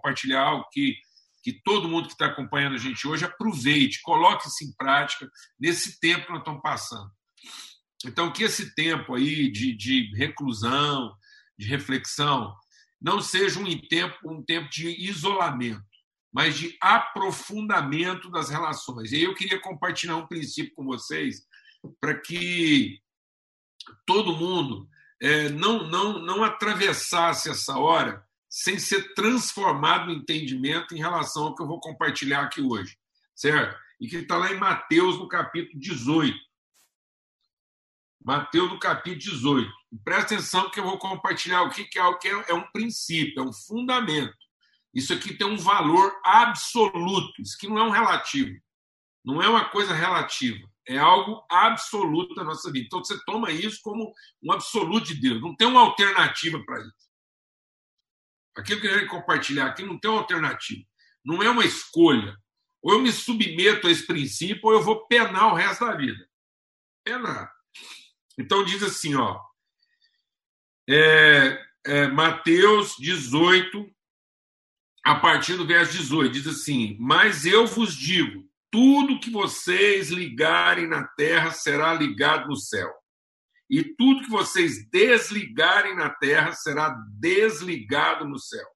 compartilhar algo que, que todo mundo que está acompanhando a gente hoje aproveite, coloque isso em prática nesse tempo que nós estamos passando. Então, que esse tempo aí de, de reclusão, de reflexão, não seja um tempo, um tempo de isolamento, mas de aprofundamento das relações. E eu queria compartilhar um princípio com vocês para que todo mundo é, não, não, não atravessasse essa hora sem ser transformado no entendimento em relação ao que eu vou compartilhar aqui hoje, certo? E que está lá em Mateus, no capítulo 18. Mateus, no capítulo 18. Presta atenção que eu vou compartilhar o que é o que é, é um princípio, é um fundamento. Isso aqui tem um valor absoluto, isso aqui não é um relativo. Não é uma coisa relativa é algo absoluto na nossa vida. Então você toma isso como um absoluto de Deus. Não tem uma alternativa para isso. Aquilo que quero compartilhar aqui não tem alternativa. Não é uma escolha. Ou eu me submeto a esse princípio, ou eu vou penar o resto da vida. Penar. Então diz assim, ó. É, é, Mateus 18, a partir do verso 18, diz assim: Mas eu vos digo tudo que vocês ligarem na terra será ligado no céu. E tudo que vocês desligarem na terra será desligado no céu.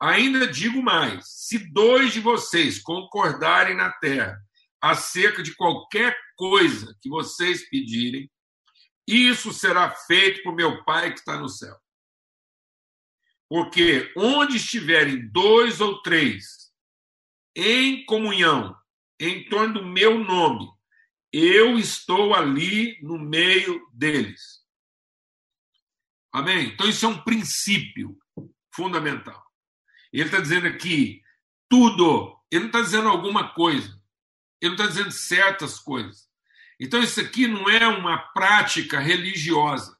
Ainda digo mais: se dois de vocês concordarem na terra acerca de qualquer coisa que vocês pedirem, isso será feito por meu Pai que está no céu. Porque onde estiverem dois ou três em comunhão, em torno do meu nome. Eu estou ali no meio deles. Amém? Então, isso é um princípio fundamental. Ele está dizendo aqui tudo. Ele não está dizendo alguma coisa. Ele não está dizendo certas coisas. Então, isso aqui não é uma prática religiosa.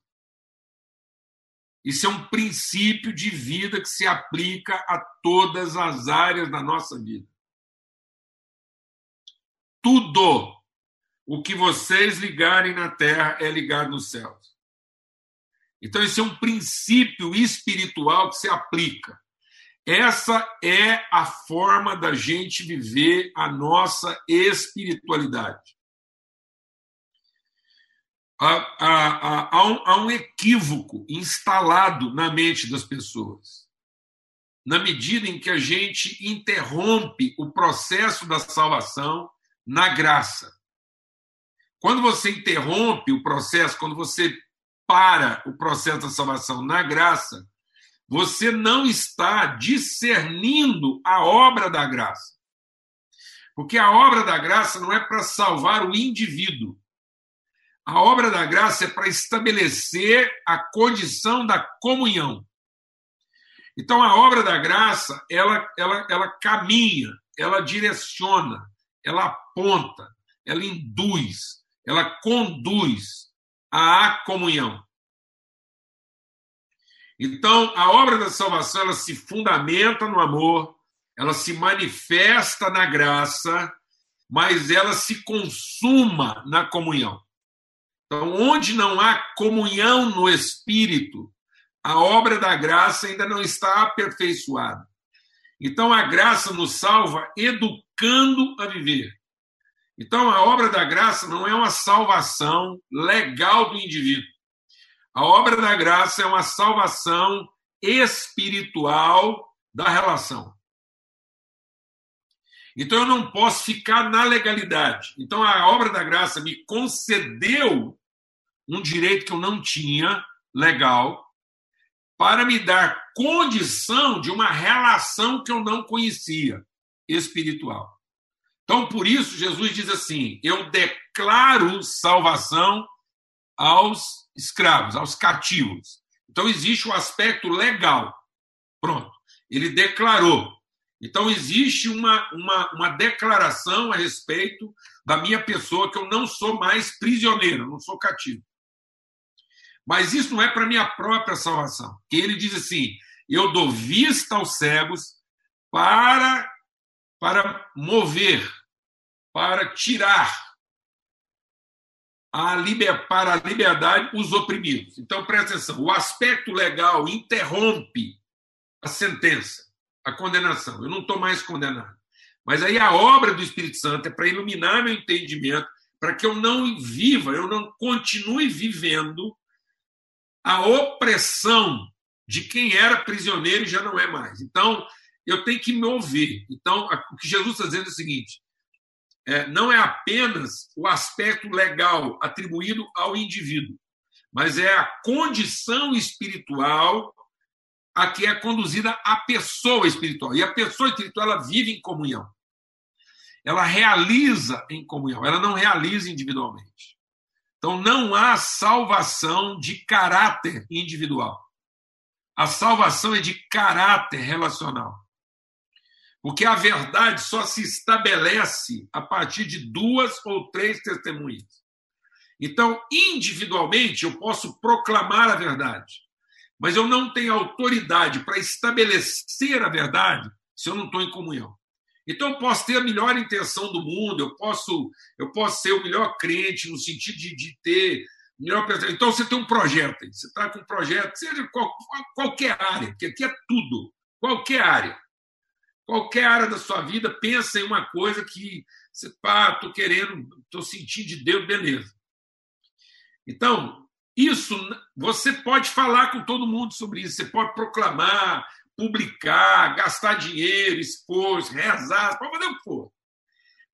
Isso é um princípio de vida que se aplica a todas as áreas da nossa vida tudo o que vocês ligarem na terra é ligado nos céus. Então, esse é um princípio espiritual que se aplica. Essa é a forma da gente viver a nossa espiritualidade. Há, há, há, um, há um equívoco instalado na mente das pessoas. Na medida em que a gente interrompe o processo da salvação na graça. Quando você interrompe o processo, quando você para o processo da salvação na graça, você não está discernindo a obra da graça. Porque a obra da graça não é para salvar o indivíduo. A obra da graça é para estabelecer a condição da comunhão. Então, a obra da graça, ela, ela, ela caminha, ela direciona, ela aponta, ela induz, ela conduz à comunhão. Então, a obra da salvação ela se fundamenta no amor, ela se manifesta na graça, mas ela se consuma na comunhão. Então, onde não há comunhão no espírito, a obra da graça ainda não está aperfeiçoada. Então, a graça nos salva educando a viver. Então, a obra da graça não é uma salvação legal do indivíduo. A obra da graça é uma salvação espiritual da relação. Então, eu não posso ficar na legalidade. Então, a obra da graça me concedeu um direito que eu não tinha, legal, para me dar condição de uma relação que eu não conhecia, espiritual. Então, por isso, Jesus diz assim: Eu declaro salvação aos escravos, aos cativos. Então, existe o aspecto legal. Pronto. Ele declarou. Então, existe uma, uma, uma declaração a respeito da minha pessoa, que eu não sou mais prisioneiro, não sou cativo. Mas isso não é para minha própria salvação. Que ele diz assim: eu dou vista aos cegos para para mover, para tirar a liber, para a liberdade os oprimidos. Então presta atenção: o aspecto legal interrompe a sentença. a condenação. Eu não estou mais condenado. Mas aí a obra do Espírito Santo é para iluminar meu entendimento, para que eu não viva, eu não continue vivendo a opressão de quem era prisioneiro e já não é mais. Então, eu tenho que me ouvir. Então, o que Jesus está dizendo é o seguinte: é, não é apenas o aspecto legal atribuído ao indivíduo, mas é a condição espiritual a que é conduzida a pessoa espiritual. E a pessoa espiritual ela vive em comunhão. Ela realiza em comunhão, ela não realiza individualmente. Então não há salvação de caráter individual. A salvação é de caráter relacional. Porque a verdade só se estabelece a partir de duas ou três testemunhas. Então, individualmente, eu posso proclamar a verdade, mas eu não tenho autoridade para estabelecer a verdade se eu não estou em comunhão. Então, eu posso ter a melhor intenção do mundo, eu posso, eu posso ser o melhor crente no sentido de, de ter melhor Então, você tem um projeto, você está com um projeto, seja qual, qualquer área, porque aqui é tudo, qualquer área qualquer área da sua vida, pensa em uma coisa que você pá, estou querendo, estou sentindo de Deus, beleza. Então, isso você pode falar com todo mundo sobre isso, você pode proclamar, publicar, gastar dinheiro, expor, rezar, pode fazer o que for.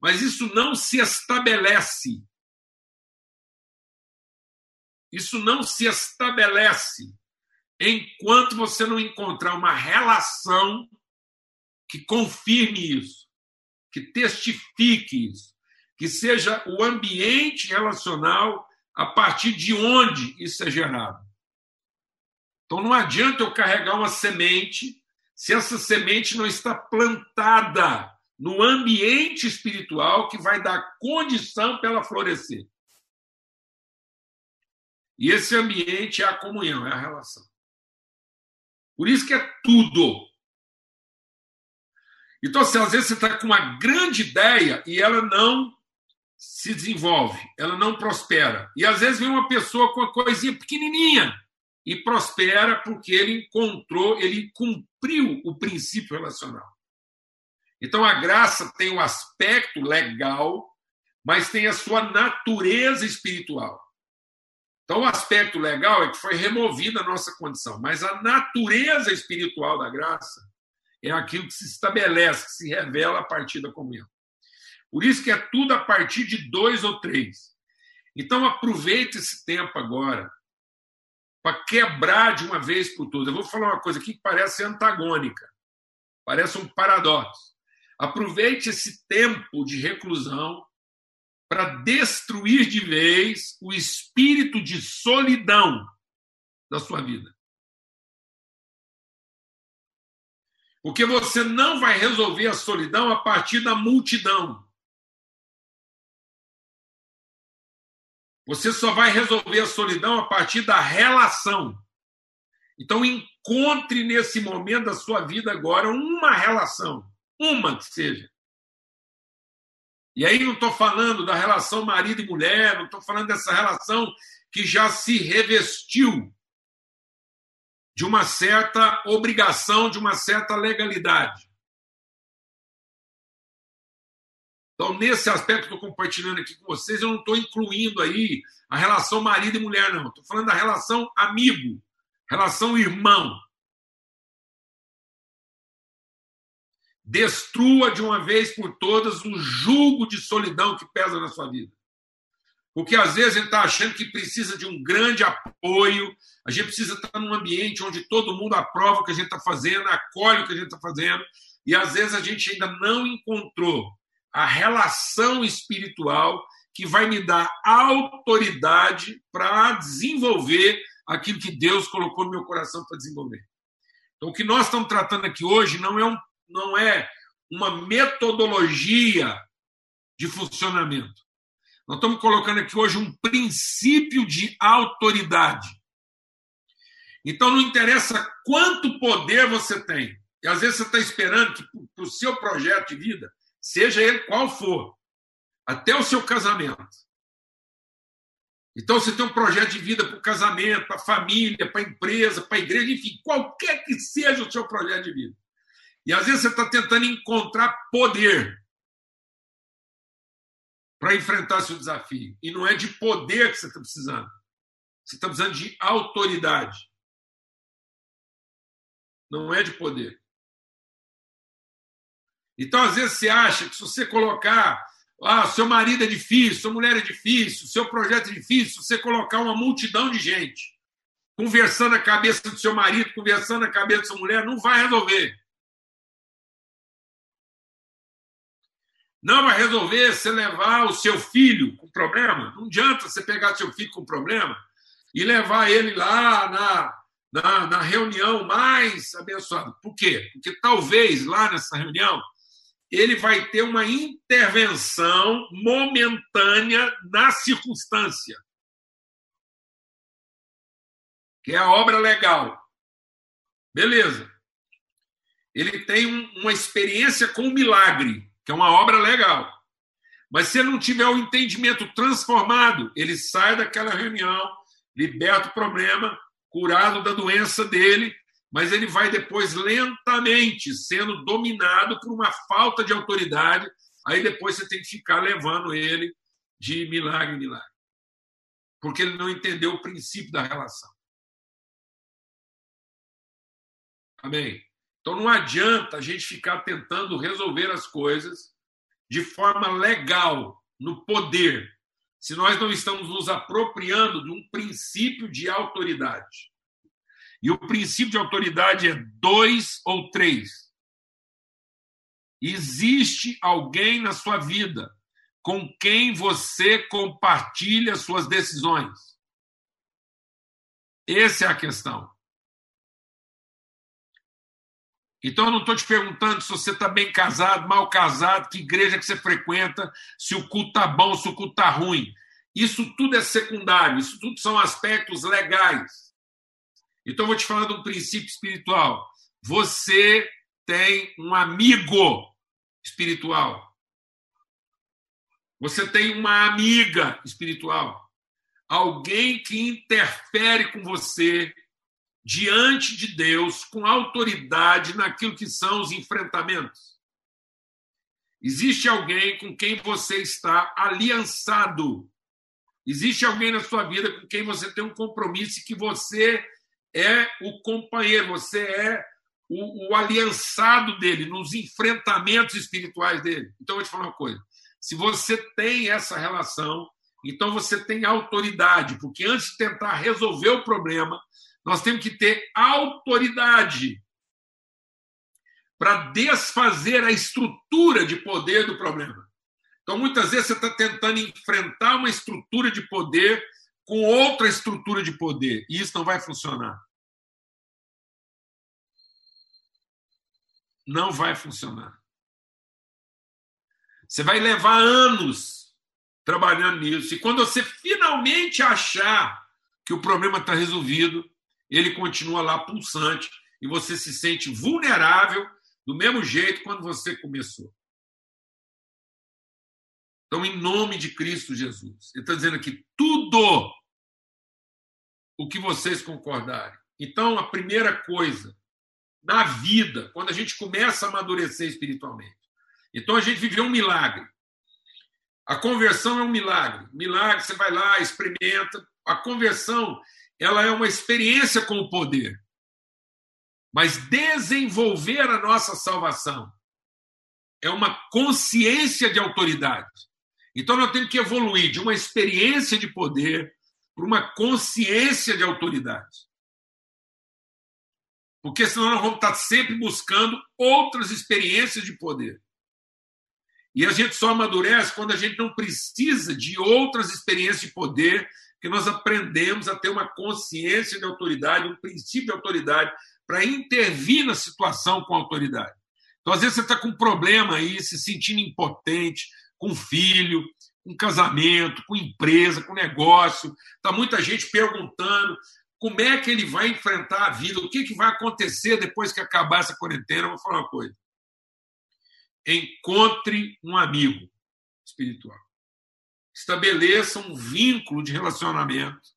Mas isso não se estabelece. Isso não se estabelece enquanto você não encontrar uma relação que confirme isso, que testifique isso, que seja o ambiente relacional a partir de onde isso é gerado. Então não adianta eu carregar uma semente se essa semente não está plantada no ambiente espiritual que vai dar condição para ela florescer. E esse ambiente é a comunhão, é a relação. Por isso que é tudo. Então, assim, às vezes você está com uma grande ideia e ela não se desenvolve, ela não prospera. E às vezes vem uma pessoa com uma coisinha pequenininha e prospera porque ele encontrou, ele cumpriu o princípio relacional. Então a graça tem um aspecto legal, mas tem a sua natureza espiritual. Então o aspecto legal é que foi removida a nossa condição, mas a natureza espiritual da graça é aquilo que se estabelece, que se revela a partir da comunhão. Por isso que é tudo a partir de dois ou três. Então aproveite esse tempo agora para quebrar de uma vez por todas. Eu vou falar uma coisa aqui que parece antagônica, parece um paradoxo. Aproveite esse tempo de reclusão para destruir de vez o espírito de solidão da sua vida. Porque você não vai resolver a solidão a partir da multidão. Você só vai resolver a solidão a partir da relação. Então, encontre nesse momento da sua vida agora uma relação, uma que seja. E aí não estou falando da relação marido e mulher, não estou falando dessa relação que já se revestiu de uma certa obrigação, de uma certa legalidade. Então, nesse aspecto que estou compartilhando aqui com vocês, eu não estou incluindo aí a relação marido e mulher, não. Estou falando da relação amigo, relação irmão. Destrua de uma vez por todas o jugo de solidão que pesa na sua vida. Porque às vezes a gente está achando que precisa de um grande apoio, a gente precisa estar num ambiente onde todo mundo aprova o que a gente está fazendo, acolhe o que a gente está fazendo, e às vezes a gente ainda não encontrou a relação espiritual que vai me dar autoridade para desenvolver aquilo que Deus colocou no meu coração para desenvolver. Então, o que nós estamos tratando aqui hoje não é, um, não é uma metodologia de funcionamento. Nós estamos colocando aqui hoje um princípio de autoridade. Então não interessa quanto poder você tem. E às vezes você está esperando que para o seu projeto de vida, seja ele qual for, até o seu casamento. Então você tem um projeto de vida para o casamento, para a família, para a empresa, para a igreja, enfim, qualquer que seja o seu projeto de vida. E às vezes você está tentando encontrar poder para enfrentar seu desafio. E não é de poder que você está precisando. Você está precisando de autoridade. Não é de poder. Então, às vezes, você acha que se você colocar. Ah, seu marido é difícil, sua mulher é difícil, seu projeto é difícil, você colocar uma multidão de gente conversando a cabeça do seu marido, conversando a cabeça da sua mulher, não vai resolver. Não vai resolver você levar o seu filho com problema. Não adianta você pegar seu filho com problema e levar ele lá na, na, na reunião mais abençoada. Por quê? Porque talvez lá nessa reunião ele vai ter uma intervenção momentânea na circunstância, que é a obra legal. Beleza. Ele tem um, uma experiência com o milagre, que é uma obra legal. Mas se ele não tiver o entendimento transformado, ele sai daquela reunião, liberta o problema, curado da doença dele, mas ele vai depois lentamente sendo dominado por uma falta de autoridade. Aí depois você tem que ficar levando ele de milagre em milagre. Porque ele não entendeu o princípio da relação. Amém? Então não adianta a gente ficar tentando resolver as coisas de forma legal, no poder, se nós não estamos nos apropriando de um princípio de autoridade. E o princípio de autoridade é dois ou três. Existe alguém na sua vida com quem você compartilha suas decisões. Essa é a questão. Então, eu não estou te perguntando se você está bem casado, mal casado, que igreja que você frequenta, se o culto está bom, se o culto está ruim. Isso tudo é secundário, isso tudo são aspectos legais. Então, eu vou te falar de um princípio espiritual. Você tem um amigo espiritual. Você tem uma amiga espiritual. Alguém que interfere com você diante de Deus com autoridade naquilo que são os enfrentamentos. Existe alguém com quem você está aliançado. Existe alguém na sua vida com quem você tem um compromisso e que você é o companheiro, você é o, o aliançado dele nos enfrentamentos espirituais dele. Então, eu vou te falar uma coisa: se você tem essa relação, então você tem autoridade, porque antes de tentar resolver o problema, nós temos que ter autoridade para desfazer a estrutura de poder do problema. Então, muitas vezes, você está tentando enfrentar uma estrutura de poder com outra estrutura de poder. E isso não vai funcionar. Não vai funcionar. Você vai levar anos trabalhando nisso. E quando você finalmente achar que o problema está resolvido, ele continua lá pulsante e você se sente vulnerável do mesmo jeito quando você começou. Então, em nome de Cristo Jesus, ele está dizendo aqui tudo o que vocês concordarem. Então, a primeira coisa na vida, quando a gente começa a amadurecer espiritualmente. Então, a gente viveu um milagre. A conversão é um milagre. Milagre, você vai lá, experimenta. A conversão, ela é uma experiência com o poder. Mas desenvolver a nossa salvação é uma consciência de autoridade. Então, nós temos que evoluir de uma experiência de poder para uma consciência de autoridade. Porque senão nós vamos estar sempre buscando outras experiências de poder. E a gente só amadurece quando a gente não precisa de outras experiências de poder, que nós aprendemos a ter uma consciência de autoridade, um princípio de autoridade, para intervir na situação com autoridade. Então, às vezes, você está com um problema aí, se sentindo impotente, com filho, com casamento, com empresa, com negócio. Está muita gente perguntando como é que ele vai enfrentar a vida, o que, que vai acontecer depois que acabar essa quarentena. Eu vou falar uma coisa. Encontre um amigo espiritual. Estabeleça um vínculo de relacionamento,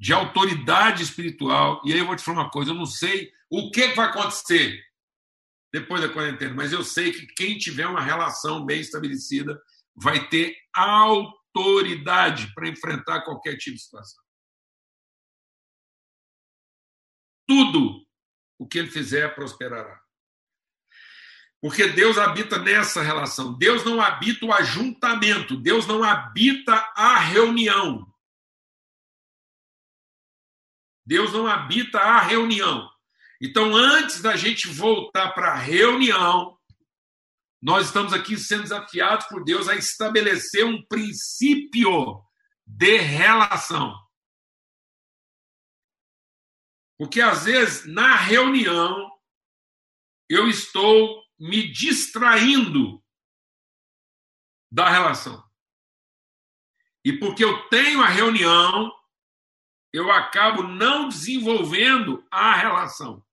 de autoridade espiritual. E aí eu vou te falar uma coisa: eu não sei o que vai acontecer, depois da quarentena, mas eu sei que quem tiver uma relação bem estabelecida vai ter autoridade para enfrentar qualquer tipo de situação. Tudo o que ele fizer prosperará. Porque Deus habita nessa relação. Deus não habita o ajuntamento, Deus não habita a reunião. Deus não habita a reunião. Então, antes da gente voltar para a reunião, nós estamos aqui sendo desafiados por Deus a estabelecer um princípio de relação. Porque às vezes na reunião eu estou me distraindo da relação. E porque eu tenho a reunião, eu acabo não desenvolvendo a relação.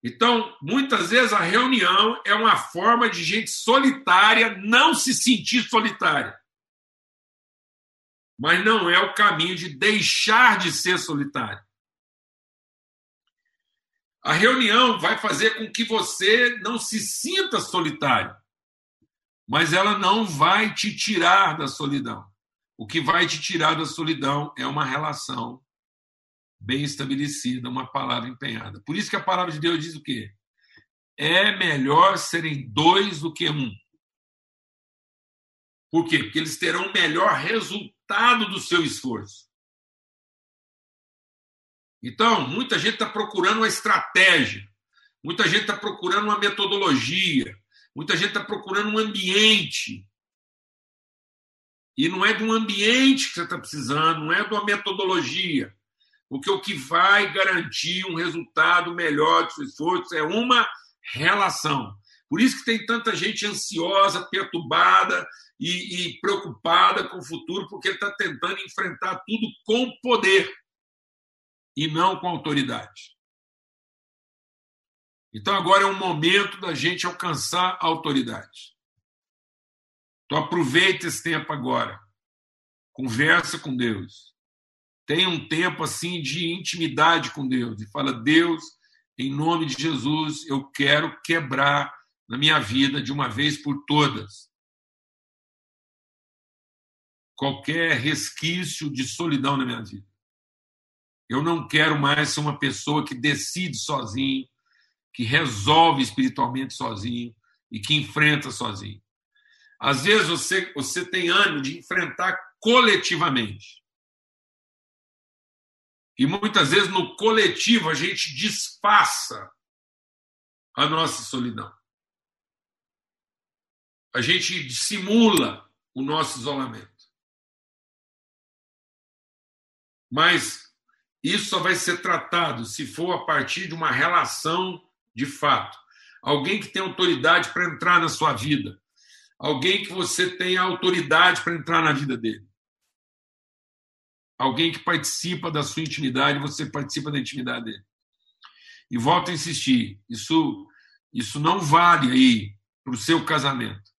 Então, muitas vezes a reunião é uma forma de gente solitária não se sentir solitária. Mas não é o caminho de deixar de ser solitário. A reunião vai fazer com que você não se sinta solitário, mas ela não vai te tirar da solidão. O que vai te tirar da solidão é uma relação bem estabelecida, uma palavra empenhada. Por isso que a palavra de Deus diz o quê? É melhor serem dois do que um. Por quê? Porque eles terão o melhor resultado do seu esforço. Então, muita gente está procurando uma estratégia, muita gente está procurando uma metodologia, muita gente está procurando um ambiente. E não é de um ambiente que você está precisando, não é de uma metodologia. Porque o que vai garantir um resultado melhor do seu esforço é uma relação. Por isso que tem tanta gente ansiosa, perturbada e, e preocupada com o futuro, porque está tentando enfrentar tudo com poder e não com autoridade. Então agora é um momento da gente alcançar a autoridade. Então aproveite esse tempo agora. Conversa com Deus tem um tempo assim de intimidade com Deus e fala: Deus, em nome de Jesus, eu quero quebrar na minha vida de uma vez por todas qualquer resquício de solidão na minha vida. Eu não quero mais ser uma pessoa que decide sozinho, que resolve espiritualmente sozinho e que enfrenta sozinho. Às vezes você, você tem ânimo de enfrentar coletivamente. E muitas vezes no coletivo a gente disfarça a nossa solidão. A gente dissimula o nosso isolamento. Mas isso só vai ser tratado se for a partir de uma relação de fato. Alguém que tem autoridade para entrar na sua vida. Alguém que você tem autoridade para entrar na vida dele alguém que participa da sua intimidade, você participa da intimidade dele. E volto a insistir, isso, isso não vale aí para o seu casamento.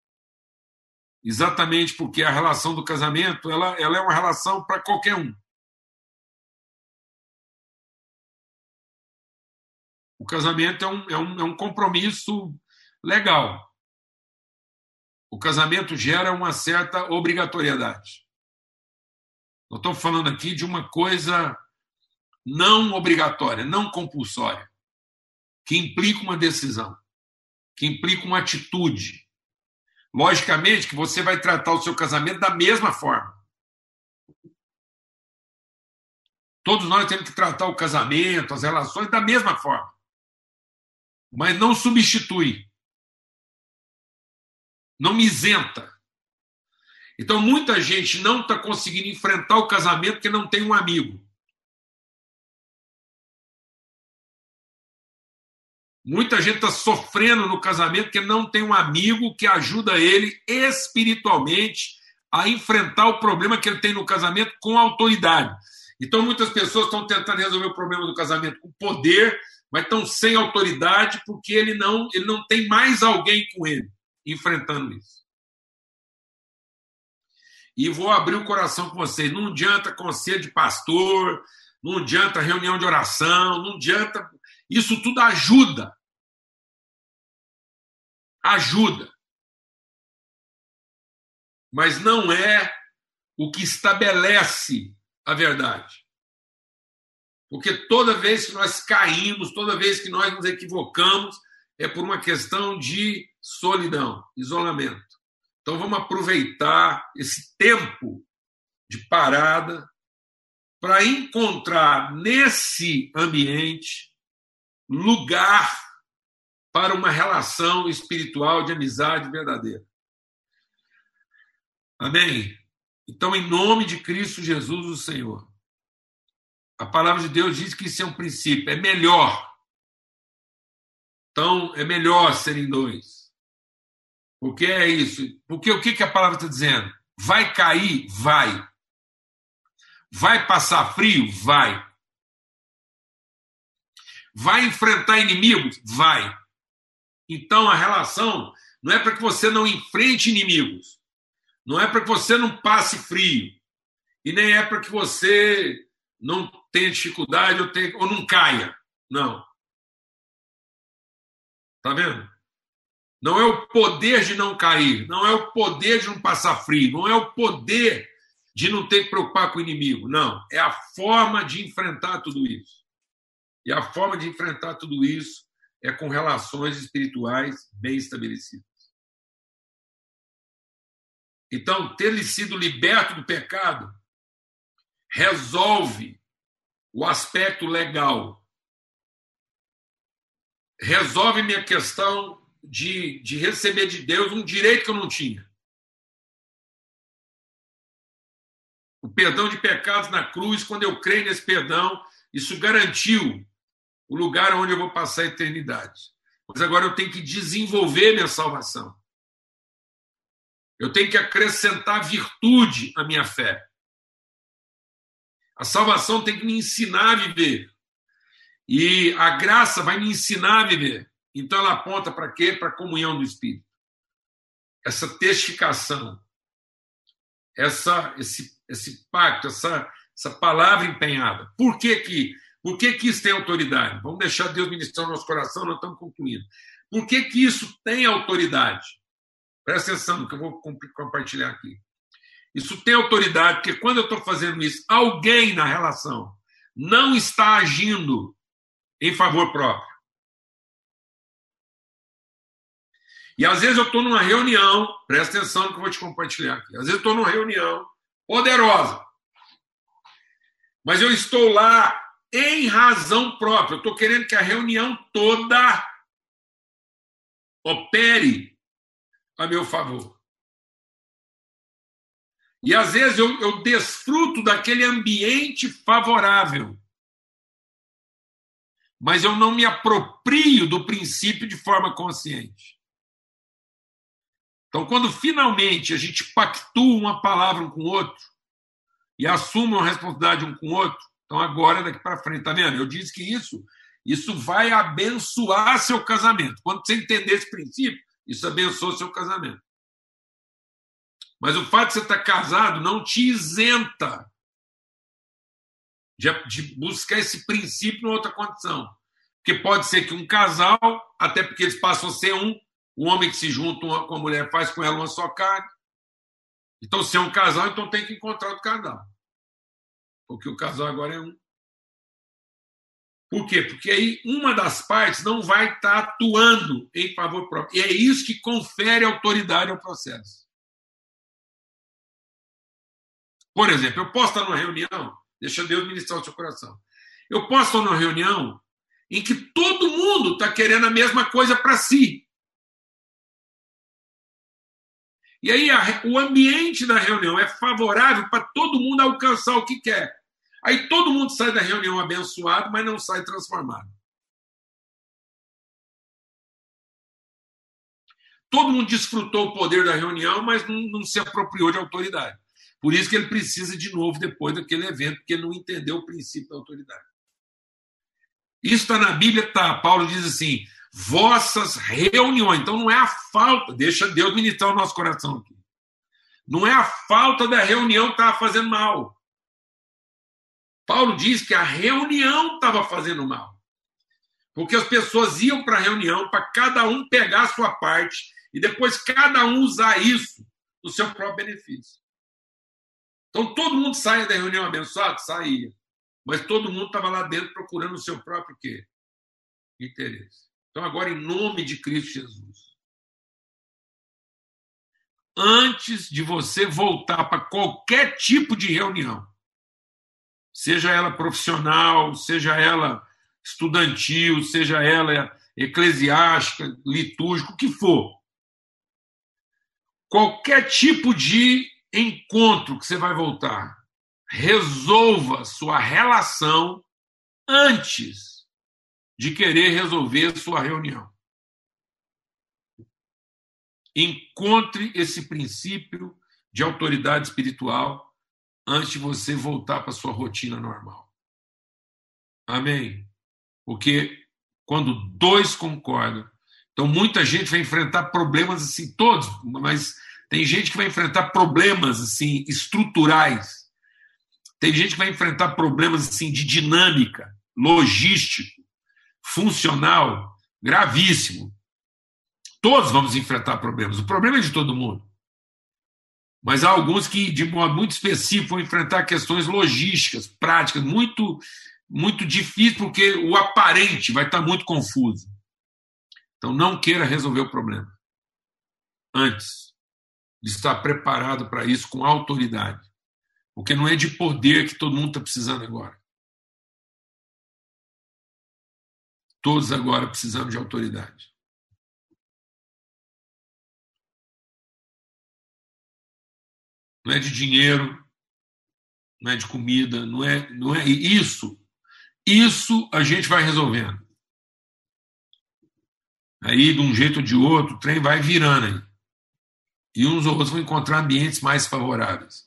Exatamente porque a relação do casamento ela, ela é uma relação para qualquer um. O casamento é um, é, um, é um compromisso legal. O casamento gera uma certa obrigatoriedade. Eu estou falando aqui de uma coisa não obrigatória, não compulsória, que implica uma decisão, que implica uma atitude. Logicamente que você vai tratar o seu casamento da mesma forma. Todos nós temos que tratar o casamento, as relações da mesma forma. Mas não substitui. Não me isenta. Então, muita gente não está conseguindo enfrentar o casamento porque não tem um amigo. Muita gente está sofrendo no casamento porque não tem um amigo que ajuda ele espiritualmente a enfrentar o problema que ele tem no casamento com autoridade. Então, muitas pessoas estão tentando resolver o problema do casamento com poder, mas estão sem autoridade porque ele não, ele não tem mais alguém com ele enfrentando isso. E vou abrir o coração com vocês. Não adianta conselho de pastor, não adianta reunião de oração, não adianta. Isso tudo ajuda. Ajuda. Mas não é o que estabelece a verdade. Porque toda vez que nós caímos, toda vez que nós nos equivocamos, é por uma questão de solidão, isolamento. Então vamos aproveitar esse tempo de parada para encontrar nesse ambiente lugar para uma relação espiritual de amizade verdadeira. Amém? Então, em nome de Cristo Jesus, o Senhor, a palavra de Deus diz que isso é um princípio, é melhor. Então, é melhor serem dois. Porque é isso. Porque o que, que a palavra está dizendo? Vai cair? Vai. Vai passar frio? Vai. Vai enfrentar inimigos? Vai. Então a relação não é para que você não enfrente inimigos, não é para que você não passe frio, e nem é para que você não tenha dificuldade ou, tenha, ou não caia. Não. Tá vendo? Não é o poder de não cair, não é o poder de não passar frio, não é o poder de não ter que preocupar com o inimigo. Não, é a forma de enfrentar tudo isso. E a forma de enfrentar tudo isso é com relações espirituais bem estabelecidas. Então, ter sido liberto do pecado resolve o aspecto legal. Resolve minha questão de, de receber de Deus um direito que eu não tinha. o perdão de pecados na cruz, quando eu creio nesse perdão, isso garantiu o lugar onde eu vou passar a eternidade. Mas agora eu tenho que desenvolver minha salvação. Eu tenho que acrescentar virtude à minha fé. A salvação tem que me ensinar a viver. E a graça vai me ensinar a viver. Então ela aponta para quê? Para a comunhão do Espírito. Essa testificação. Essa, esse esse pacto, essa, essa palavra empenhada. Por que que, por que que isso tem autoridade? Vamos deixar Deus ministrar no nosso coração, nós estamos concluindo. Por que que isso tem autoridade? Presta atenção que eu vou compartilhar aqui. Isso tem autoridade porque quando eu estou fazendo isso, alguém na relação não está agindo em favor próprio. E às vezes eu estou numa reunião, presta atenção no que eu vou te compartilhar aqui. Às vezes eu estou numa reunião poderosa. Mas eu estou lá em razão própria. Eu estou querendo que a reunião toda opere a meu favor. E às vezes eu, eu desfruto daquele ambiente favorável. Mas eu não me aproprio do princípio de forma consciente. Então, quando finalmente a gente pactua uma palavra um com o outro e assume uma responsabilidade um com o outro, então agora daqui para frente, tá vendo? Eu disse que isso isso vai abençoar seu casamento. Quando você entender esse princípio, isso abençoa seu casamento. Mas o fato de você estar casado não te isenta de, de buscar esse princípio em outra condição. Porque pode ser que um casal, até porque eles passam a ser um, o homem que se junta com a mulher faz com ela uma só carne. Então, se é um casal, então tem que encontrar outro casal. Porque o casal agora é um. Por quê? Porque aí uma das partes não vai estar atuando em favor próprio. E é isso que confere autoridade ao processo. Por exemplo, eu posso estar numa reunião, deixa Deus ministrar o seu coração. Eu posso estar numa reunião em que todo mundo está querendo a mesma coisa para si. E aí a, o ambiente da reunião é favorável para todo mundo alcançar o que quer. Aí todo mundo sai da reunião abençoado, mas não sai transformado. Todo mundo desfrutou o poder da reunião, mas não, não se apropriou de autoridade. Por isso que ele precisa de novo depois daquele evento, porque ele não entendeu o princípio da autoridade. Isso está na Bíblia, tá. Paulo diz assim: vossas reuniões. Então não é a falta, deixa Deus ministrar o nosso coração aqui. Não é a falta da reunião que estava fazendo mal. Paulo diz que a reunião estava fazendo mal. Porque as pessoas iam para a reunião para cada um pegar a sua parte e depois cada um usar isso no seu próprio benefício. Então todo mundo saía da reunião abençoado? Saía. Mas todo mundo estava lá dentro procurando o seu próprio quê? interesse. Então, agora, em nome de Cristo Jesus, antes de você voltar para qualquer tipo de reunião, seja ela profissional, seja ela estudantil, seja ela eclesiástica, litúrgica, o que for. Qualquer tipo de encontro que você vai voltar, resolva sua relação antes de querer resolver sua reunião. Encontre esse princípio de autoridade espiritual antes de você voltar para sua rotina normal. Amém? Porque quando dois concordam, então muita gente vai enfrentar problemas assim, todos, mas tem gente que vai enfrentar problemas assim estruturais. Tem gente que vai enfrentar problemas assim de dinâmica, logístico, funcional, gravíssimo. Todos vamos enfrentar problemas. O problema é de todo mundo. Mas há alguns que, de modo muito específico, vão enfrentar questões logísticas, práticas, muito, muito difíceis, porque o aparente vai estar muito confuso. Então, não queira resolver o problema antes de estar preparado para isso com autoridade. Porque não é de poder que todo mundo está precisando agora. Todos agora precisamos de autoridade. Não é de dinheiro, não é de comida, não é, não é isso. Isso a gente vai resolvendo. Aí, de um jeito ou de outro, o trem vai virando aí e uns ou outros vão encontrar ambientes mais favoráveis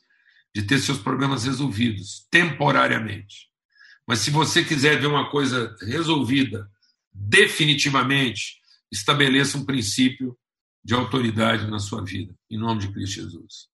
de ter seus problemas resolvidos temporariamente. Mas se você quiser ver uma coisa resolvida definitivamente, estabeleça um princípio de autoridade na sua vida, em nome de Cristo Jesus.